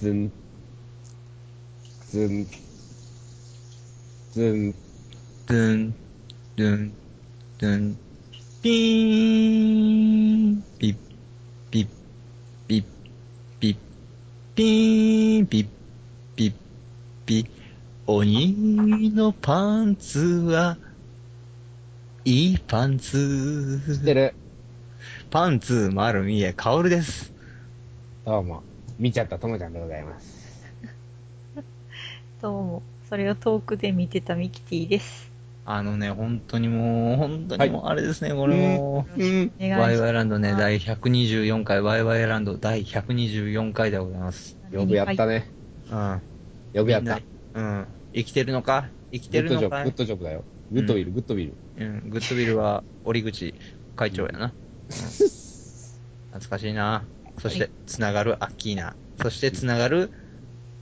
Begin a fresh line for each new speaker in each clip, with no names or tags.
ズン、ズン、ズン、
ドゥン、ドゥン、ドゥン、ピーン、ピッ、ピッ、ピッ、ピッ、ピーン、ピッ、ピッ、ピッ、鬼のパンツは、いいパンツ。
知ってる。
パンツ、丸見え、カオルです。
どうも。見ちゃったともちゃんでございます。
どうも。それを遠くで見てたミキティです。
あのね、本当にもう、本当にもう、あれですね、これもう、
うん。
お願いし
ワイワイランドね、
はい
第124回、ワイワイランド第124回でございます。
よくやったね。
うん。
よくやった。
うん。生きてるのか？生き
グ
て
ッドジョブ、グ
るのかい
ッドジョブだよ。グッドウィル、グッドウィル。
うん。グッドウィルは、折口会長やな。うん 懐かしいな。そして
はい、
つながるアッキーナ。そして、つながる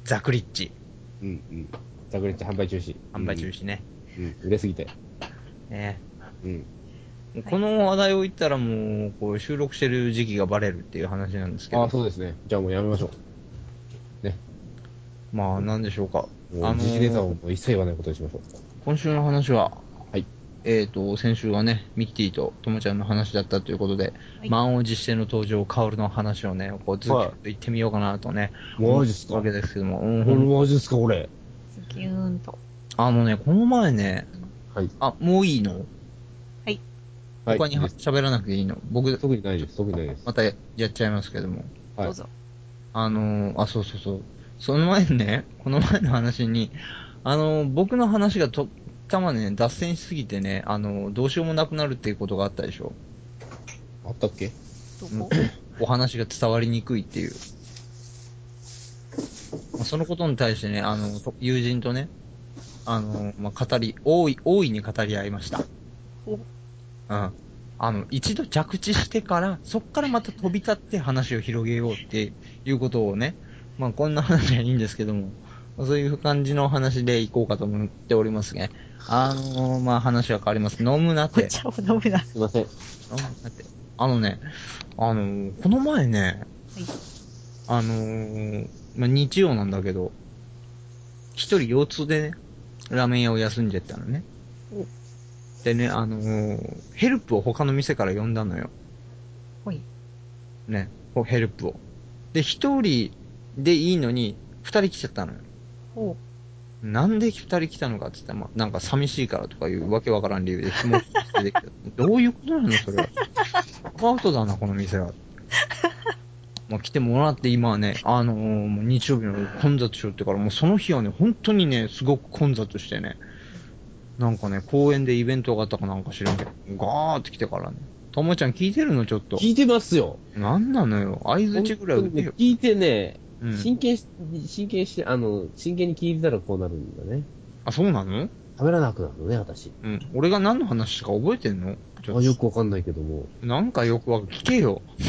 ザクリッチ。
うん、うん。ザクリッチ販売中止。
販売中止ね。
うん。うん、売れすぎて。
ね
うん。
この話題を言ったらもう、こう収録してる時期がバレるっていう話なんですけど
ああ、。そうですね。じゃあもうやめましょ
まあ、なんでしょうか。
う。もう、時事ネタをもう一切言わないことにしましょう。
今週の話は、
はい。
えっ、と、先週はね、ミキティとともちゃんの話だったということで、
はい
満を持しての登場、カオルの話をね、こう、ずっと言ってみようかなとね、
マジっすか？
思ったわけですけども、うん
マジですか、これ？
ズキューンと。
あのね、この前ね、
はい。
あ、もういいの？
はい。
他に喋らなくていいの？僕、
特にないです。特にないです。
またやっちゃいますけども。
はい
どうぞ。
あのーあ、そうそうそう。その前にね、この前の話に、あのー僕の話がと、たまね、脱線しすぎてね、あのーどうしようもなくなるっていうことがあったでしょ。
あったっけ？
どこ？
お話が伝わりにくいっていう。まあそのことに対してね、あの、と友人とね、あの、まあ、語り、大い、大いに語り合いました。
お
うん。あの、一度着地してから、そっからまた飛び立って話を広げようっていうことをね、まあ、こんな話はいいんですけども、そういう感じの話でいこうかと思っておりますね。あのまあ、話は変わります。飲むなって。
お茶を飲むな。
すいません。
飲むなって。あのね、あのーこの前ね、
はい。
あのーまあ、日曜なんだけど、一人腰痛でね、ラーメン屋を休んじゃったのね。でね、あのーヘルプを他の店から呼んだのよ。
ほい。
ね、ヘルプを。で、一人でいいのに、二人来ちゃったのよ。
ほ
なんで二人来たのかって言ったら、まあ、なんか寂しいからとかいうわけわからん理由で気持ち出てきた。どういうことなのそれは。アウトだな、この店は。まあ、来てもらって今はね、あのーもう日曜日の混雑しようってから、もうその日はね、本当にね、すごく混雑してね、なんかね、公園でイベントがあったかなんか知らんけど、ガーって来てからね、ともちゃん聞いてるのちょっと。
聞いてますよ。
なんなのよ。相づちぐらい打てよ。
聞いてね、
うん。
真剣し、真剣して、あの、真剣に聞いてたらこうなるんだね。
あ、そうなの？
喋らなくなるのね、私。
うん。俺が何の話か覚えてんの？
あ、よくわかんないけども。
なんかよくわか聞けよ。
うん。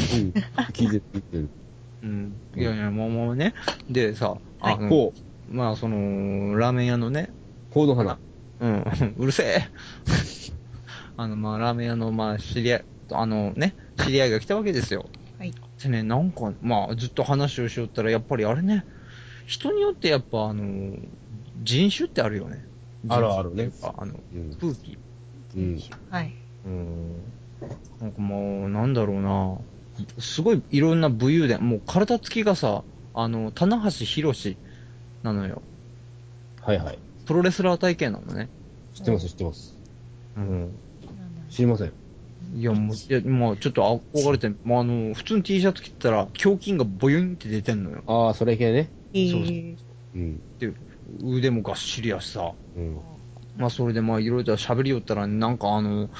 聞いてる、聞いてる。
うん。いやいや、もうもうね。でさ、あの、
こう、
まあその、ラーメン屋のね、
こうの花。
うん、うるせえ。あの、まあラーメン屋の、まあ知り合い、あのね、知り合いが来たわけですよ。
う。はい。
でね、なんか、まあずっと話をしよったら、やっぱりあれね、人によってやっぱあの、人種ってあるよね。
あるあるね
人種っていうかあの、
うん。
空気。
うん。
はい。
うん。なんかもう、なんだろうな。すごいいろんな武勇伝。もう体つきがさ、あの、棚橋博士なのよ。
はいはい。
プロレスラー体型なのね。
知ってます、知ってます。
うん。
知りません。
いや、もう、いや、まあちょっと憧れて、まああの、普通に T シャツ着てたら、胸筋がボヨンって出てんのよ。
ああ、それ系ね。
え
そうそう
ー
うん。
で、腕もがっしりやしさ。
うん。
まあそれでまあいろいろと喋りよったら、なんかあの、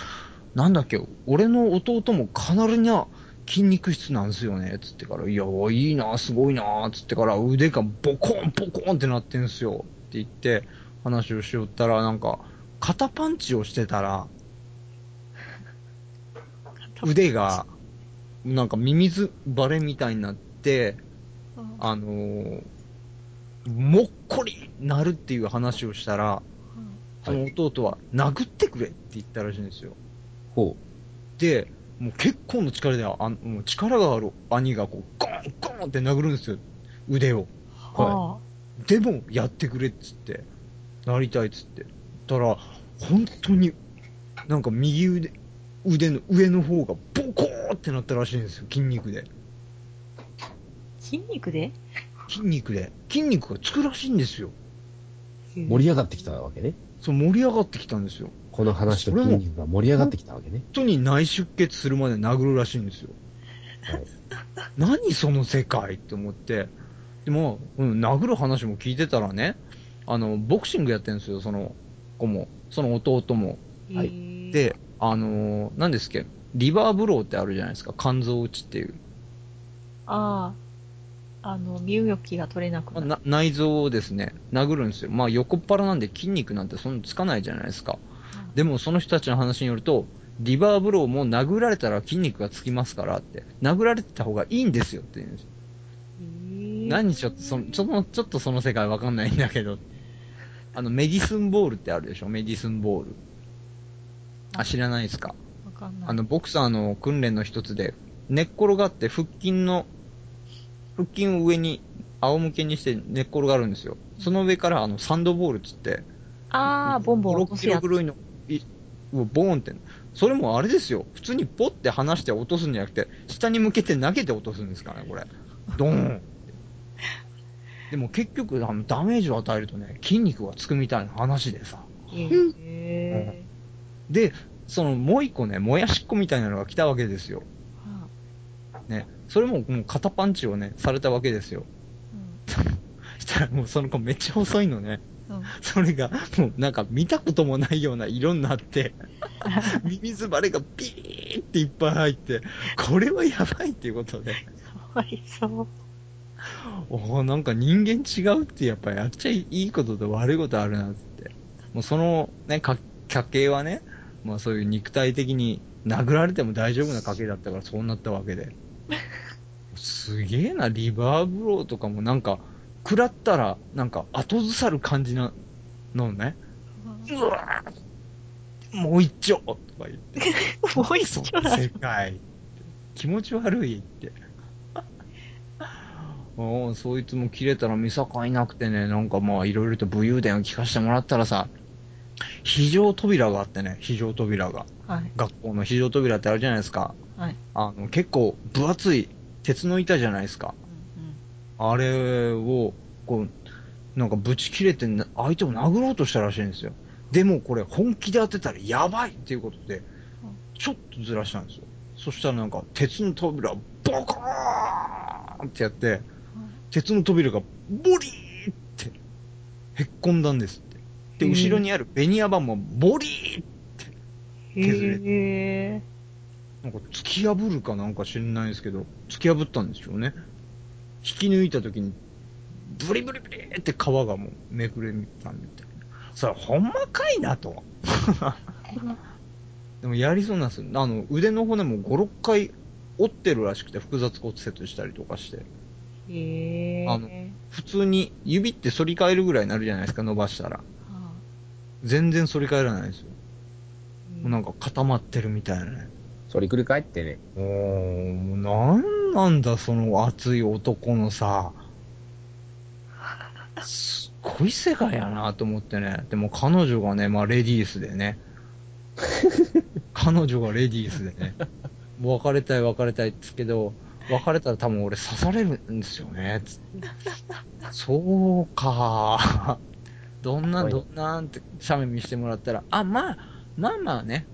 なんだっけ、俺の弟もかなりな筋肉質なんですよね、つってから、いや、いいな、すごいな、つってから、腕がボコン、ボコンってなってんすよ、って言って、話をしよったら、なんか、肩パンチをしてたら、腕が、なんかミミズバレみたいになって、あのーもっこりなるっていう話をしたら、その弟は、殴ってくれって言ったらしいんですよ。
ほ
で、もう結構の力で、あもう力がある兄がこう、ゴンゴンって殴るんですよ。腕を。
あ
でも、やってくれっつって、なりたいっつって。たら、本当に、なんか右腕、腕の上の方がボコーってなったらしいんですよ、筋肉で。
筋肉で？
筋肉で。筋肉がつくらしいんですよ。
盛り上がってきたわけね。
そう、盛り上がってきたんですよ。
この話と筋肉が盛り上がってきたわけね。
本当に内出血するまで殴るらしいんですよ。
はい。
何その世界って思って。でも、うん、殴る話も聞いてたらね、あの、ボクシングやってるんですよ、その子も。その弟も。
はい
で、あのー、何ですっけ、リバーブローってあるじゃないですか、肝臓打ちっていう。
ああ、あの、身動きが取れなくなる。
な内臓をですね、殴るんですよ。まあ横っ腹なんで筋肉なんてそんなつかないじゃないですか。でもその人たちの話によると、リバーブローも殴られたら筋肉がつきますからって、殴られてた方がいいんですよって言うんですよ。何ちょっとその、ちょっと、ちょっとその世界わかんないんだけど。あの、メディスンボールってあるでしょ？メディスンボール。あ、知らないですか
わかんない。
あの、ボクサーの訓練の一つで、寝っ転がって腹筋の、腹筋を上に仰向けにして寝っ転がるんですよ。その上からあの、サンドボールっつって、
ああ、ボンボン落と
5、6キロ
すやつ。
ぐらいの、いボーンって。それもあれですよ。普通にポッて離して落とすんじゃなくて、下に向けて投げて落とすんですからね、これ。ドーン。でも結局、あの、ダメージを与えるとね、筋肉がつくみたいな話でさ。
へえ。
で、その、もう一個ね、もやしっこみたいなのが来たわけですよ。
は
ね。それももう肩パンチをね、されたわけですよ。
あ
したらもうその子めっちゃ細いのね。それが、もうなんか見たこともないような色になって、耳ずばれがビーっていっぱい入って、これはやばいっていうことで、
かわいそう。
おーなんか人間違うってやっぱやっちゃいいことと悪いことあるなって。もうそのね、か家系はね、まあそういう肉体的に殴られても大丈夫な家系だったからそうなったわけで。すげえな、リバーブローとかもなんか、食らったら、なんか後ずさる感じなのね。うわーもう一丁とか言って。
もう一丁だ。
世界。気持ち悪いって。もうそいつも切れたら見境なくてね、なんかまあいろいろと武勇伝を聞かせてもらったらさ、非常扉があってね、非常扉が。
はい。
学校の非常扉ってあるじゃないですか。
はい。
あの、結構分厚い鉄の板じゃないですか。
うん
あれを、こう、なんかぶち切れてな相手を殴ろうとしたらしいんですよ。でもこれ本気で当てたらやばいっていうことで、ちょっとずらしたんですよ。そしたらなんか鉄の扉ボコーンってやって、鉄の扉がボリーってへっこんだんです。で、後ろにあるベニヤ板もボリーって、削れ
へえ。
なんか突き破るかなんか知んないですけど、突き破ったんでしょうね。引き抜いた時に、ブリブリブリって皮がもうめくれたみたいな。それほんまかいなと。でもやりそうなんですよ。あの、腕の骨も5、6回折ってるらしくて、複雑骨折したりとかして。
へえ。
あの普通に指って反り返るぐらいになるじゃないですか、伸ばしたら。
は
全然反り返らないですよ。
あ
もうなんか固まってるみたいなね。
それ繰り返ってね。
おー、なんなんだ、その熱い男のさ。すっごい世界やなと思ってね。でも彼女がね、まあレディースでね。彼女がレディースでね。もう別れたい別れたいってけど、別れたら多分俺刺されるんですよね。そうかどんな、
はい
どんなんって写メ見してもらったら、あ、まあ、まあまあね、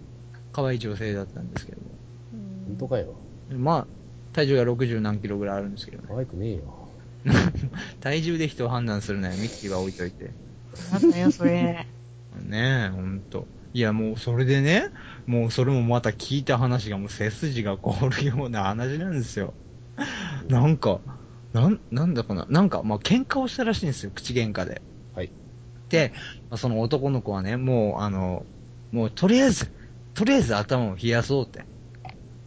可愛い女性だったんですけども。
うん
本当かよ。
まあ、体重が60何キロぐらいあるんですけどね。
可愛くねえよ。
体重で人を判断するのよ、ミッキーは置いといて。
なんだよ、それ。
ねえ、ほんと。いや、もうそれでね、もうそれもまた聞いた話がもう背筋が凍るような話なんですよ。なんか、なん、なんだかな。なんか、まあ、喧嘩をしたらしいんですよ、口喧嘩で。その男の子はね、もう、あの、もうとりあえず、とりあえず頭を冷やそうって。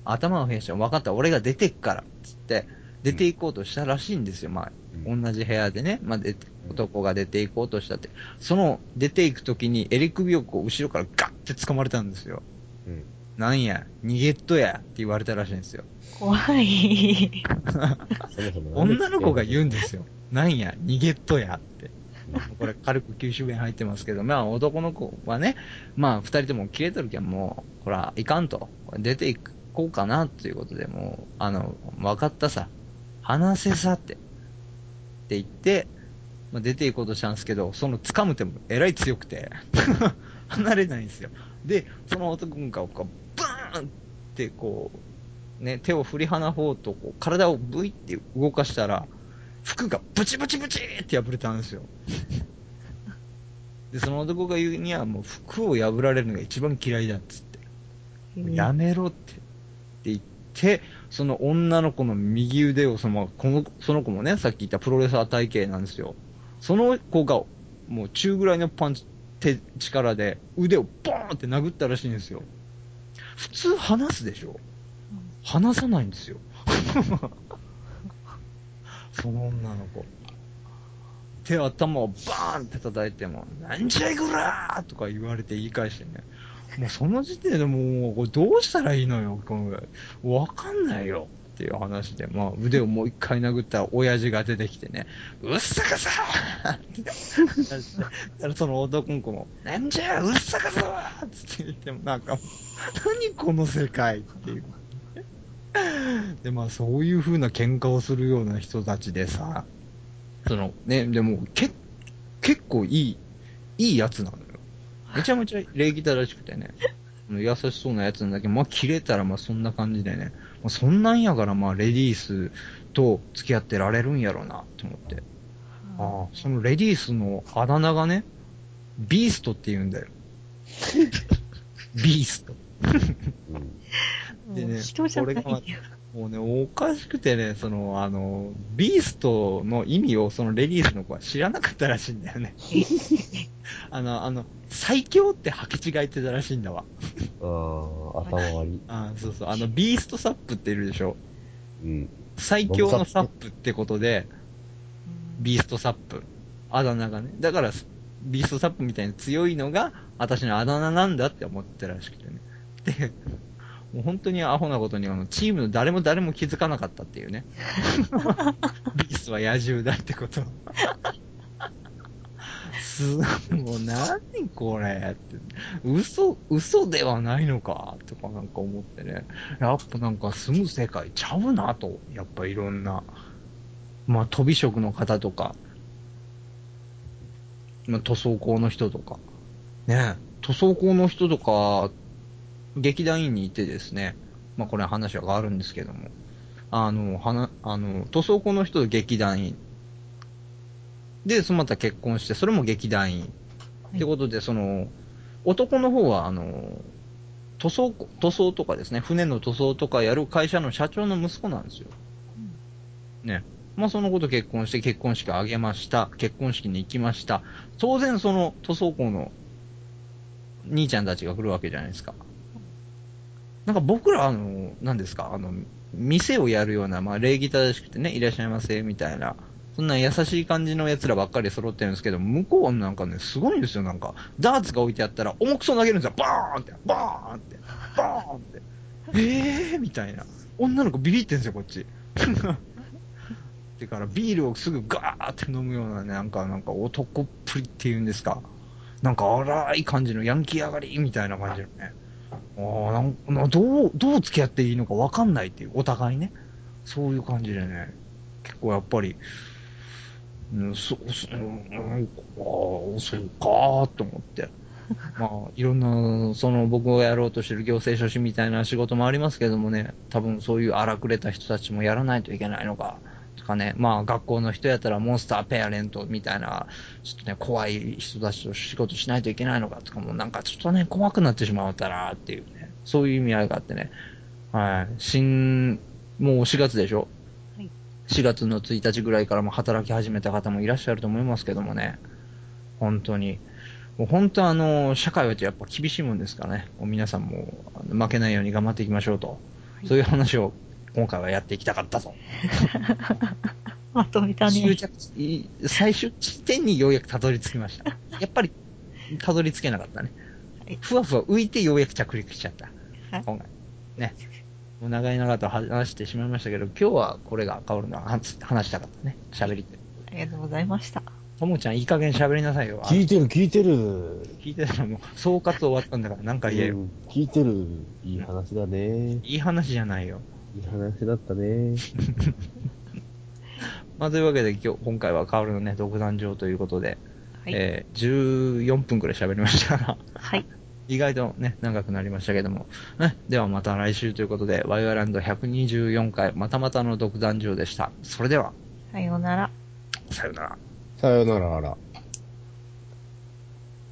頭を冷やして、分かった、俺が出てっから、つって、出て行こうとしたらしいんですよ、まあ、
うん
同じ部屋でね、まあ、で男が出て行こうとしたって。その出て行くときに、襟首をこう後ろからガッて掴まれたんですよ。
うん。
なんや、逃げっとや、って言われたらしいんですよ。
怖い。
女の子が言うんですよ。なんや、逃げっとやって。これ軽く九州弁入ってますけど、まあ男の子はね、まあ二人とも切れとるけんもう、こら、いかんと。出ていこうかなっていうことで、もう、あの、分かったさ。話せさって。って言って、まあ、出ていこうとしたんですけど、その掴む手もえらい強くて、離れないんですよ。で、その男の子がこう、バーンってこう、ね、手を振り離そうと、こう、体をブイって動かしたら、服がブチブチブチって破れたんですよ。で、その男が言うには、もう服を破られるのが一番嫌いだっつって、もうやめろって、って言って、その女の子の右腕をその、この、その子もね、さっき言ったプロレスラー体型なんですよ。その子が、もう中ぐらいのパンチ、手、力で腕をボーンって殴ったらしいんですよ。普通離すでしょ離さないんですよ。その女の子。手頭をバーンって叩いても、なんじゃいこらーとか言われて言い返してね。もうその時点でもう、これどうしたらいいのよ、このわかんないよ。っていう話で、まあ腕をもう一回殴ったら親父が出てきてね、うっさかさーってその男の子も、なんじゃうっさかさーって言ってもなんか、何この世界っていう。で、まあそういう風な喧嘩をするような人たちでさ、そのね、でもけ結構いい、いいやつなのよ。めちゃめちゃ礼儀正しくてね、優しそうなやつなんだけど、まあ切れたらまあそんな感じでね、まあ、そんなんやからまあレディースと付き合ってられるんやろうなって思って。ああ、そのレディースのあだ名がね、ビーストって言うんだよ。ビースト。
うん。
でね
もう人じゃないよ
これがもうね、おかしくてね、その、あの、ビーストの意味をそのレディースの子は知らなかったらしいんだよね。あの、あの、最強って履き違えてたらしいんだわ。
ああ、頭悪い。
あそうそう。あの、ビーストサップっているでしょ。
うん。
最強のサップってことで、ビーストサップ。あだ名がね。だから、ビーストサップみたいに強いのが、私のあだ名なんだって思ってたらしくてね。で、もう本当にアホなことに、あの、チームの誰も誰も気づかなかったっていうね。ビースは野獣だってこと。す、もう何これって。嘘、嘘ではないのかとかなんか思ってね。やっぱなんか住む世界ちゃうなと。やっぱいろんな。まあ飛び職の方とか。まあ塗装工の人とか。ね塗装工の人とか、劇団員にいてですね。まあこれは話は変わるんですけども。あの、はな、あの、塗装工の人と劇団員。で、そのまた結婚して、それも劇団員。ってことで、その、男の方は、あの、塗装、塗装とかですね、船の塗装とかやる会社の社長の息子なんですよ。ね。まあ、そのこと結婚して結婚式を挙げました。結婚式に行きました。当然、その塗装工の兄ちゃんたちが来るわけじゃないですか。なんか僕ら、あの、何ですか、あの、店をやるような、まあ、礼儀正しくてね、いらっしゃいませ、みたいな。そんな優しい感じの奴らばっかり揃ってるんですけど、向こうはなんかね、すごいんですよ、なんか。ダーツが置いてあったら、重くそ投げるんですよ。バーンって、バーンって、バーンって。えーみたいな。女の子ビビってんですよ、こっち。てから、ビールをすぐガーって飲むようなね、なんか、なんか男っぷりっていうんですか。なんか荒い感じのヤンキー上がりみたいな感じのね。ああ、なんどう、どう付き合っていいのかわかんないっていう、お互いね。そういう感じでね。結構やっぱり、うん、そ、そ、うん、ああ、そうかーと思って。まあ、いろんな、その僕がやろうとしてる行政書士みたいな仕事もありますけどもね、多分そういう荒くれた人たちもやらないといけないのか、とかね、まあ学校の人やったらモンスターペアレントみたいな、ちょっとね、怖い人たちと仕事しないといけないのかとかもなんかちょっとね、怖くなってしまったらっていうね、そういう意味合いがあってね、はい、新、もう4月でしょ？
はい。
4月の1日ぐらいからも働き始めた方もいらっしゃると思いますけどもね、本当に。もう本当あの、社会はやっぱ厳しいもんですからね、もう皆さんも負けないように頑張っていきましょうと、そういう話を今回はやっていきたかったと。
まとめたね。
終着地、最終地点にようやくたどり着きました。やっぱり、たどり着けなかったね
はい。
ふわふわ浮いてようやく着陸しちゃった。
はい
今回。ね。もう長い長と話してしまいましたけど、今日はこれが変わるのは話話したかったね。喋りて。
ありがとうございました。
ともちゃんいい加減喋りなさいよ。あ
聞いてる、聞いてる。
聞いてたらもう、総括終わったんだからなんか言えよ。
うん聞いてる。いい話だね。
いい話じゃないよ。
いい話だったね。
まあ、というわけで今日、今回はカオルのね、独壇場ということで、
はい。
えー、14分くらい喋りましたから、
はい。
意外とね、長くなりましたけども。ね、ではまた来週ということで、ワイワイランド124回、またまたの独壇場でした。それでは、
さようなら。
さよなら。
さよなら。